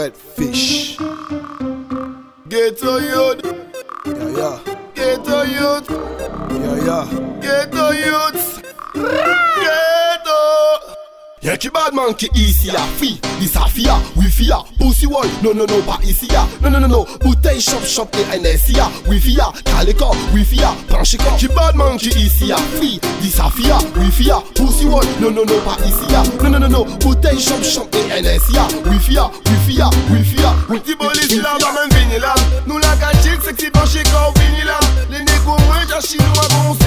redfish. Get a youth. Yeah, yeah. Get a youth. Yeah, yeah. Get a youth. Y'a ici à fi, dis ça fia, wifi à, pussy wall, non non non pas ici à, non non non non, bouteille shop shop et NSI à, calé corps, wifi à, branché corps, qui badman qui ici fi, dis ça fia, wifi à, pussy wall, non non non pas ici à, non non non non, bouteille shop shop et NSI wifi à, wifi à, Ti police là, va même venir là. Nous la que si penché quand venir là. Les négos, moi, j'ai chinois, bon,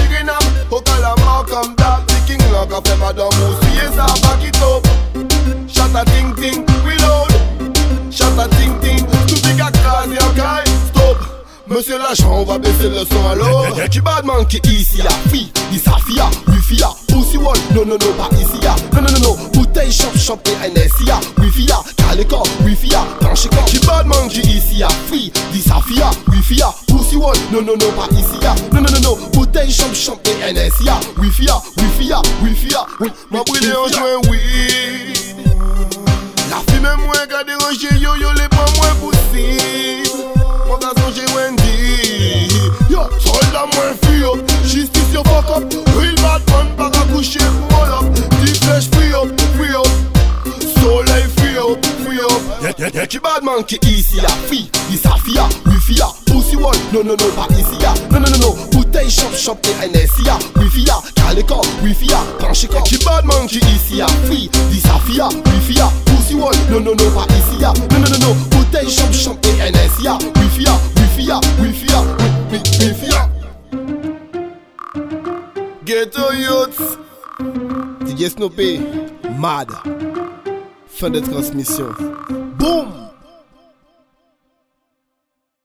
Monsieur l'agent, on va baisser le son alors qui badman qui ici à fi, dis ça fia, wifi à, pussy wall, non non non pas ici à, non non non non, bouteille shop shop et NSI à, wifi calé corps, wifi à, branché corps, qui badman qui ici à fi, dis ça fia, wifi à, pussy wall, non non non pas ici à, non non non non, bouteille shop shop et NSI à, wifi à, wifi à, wifi à, oui, Ma brûlé en joint, oui. La fille même moins qu'à déranger, yo yo qui badman qui ici à fi, dis ça fia, wifi à, pussy wall, non non non pas ici à, non non non non, bouteille shop shop et NSI à, wifi à, calé corps, wifi à, branché corps, qui badman qui ici à fi, dis ça fia, wifi à, pussy wall, non non non pas ici à, non non non non, bouteille shop shop et NSI à, wifi à, wifi à, wifi à, wi- wi- wifi à. Ghetto youths. DJ Snoopy, mad. Fin de transmission.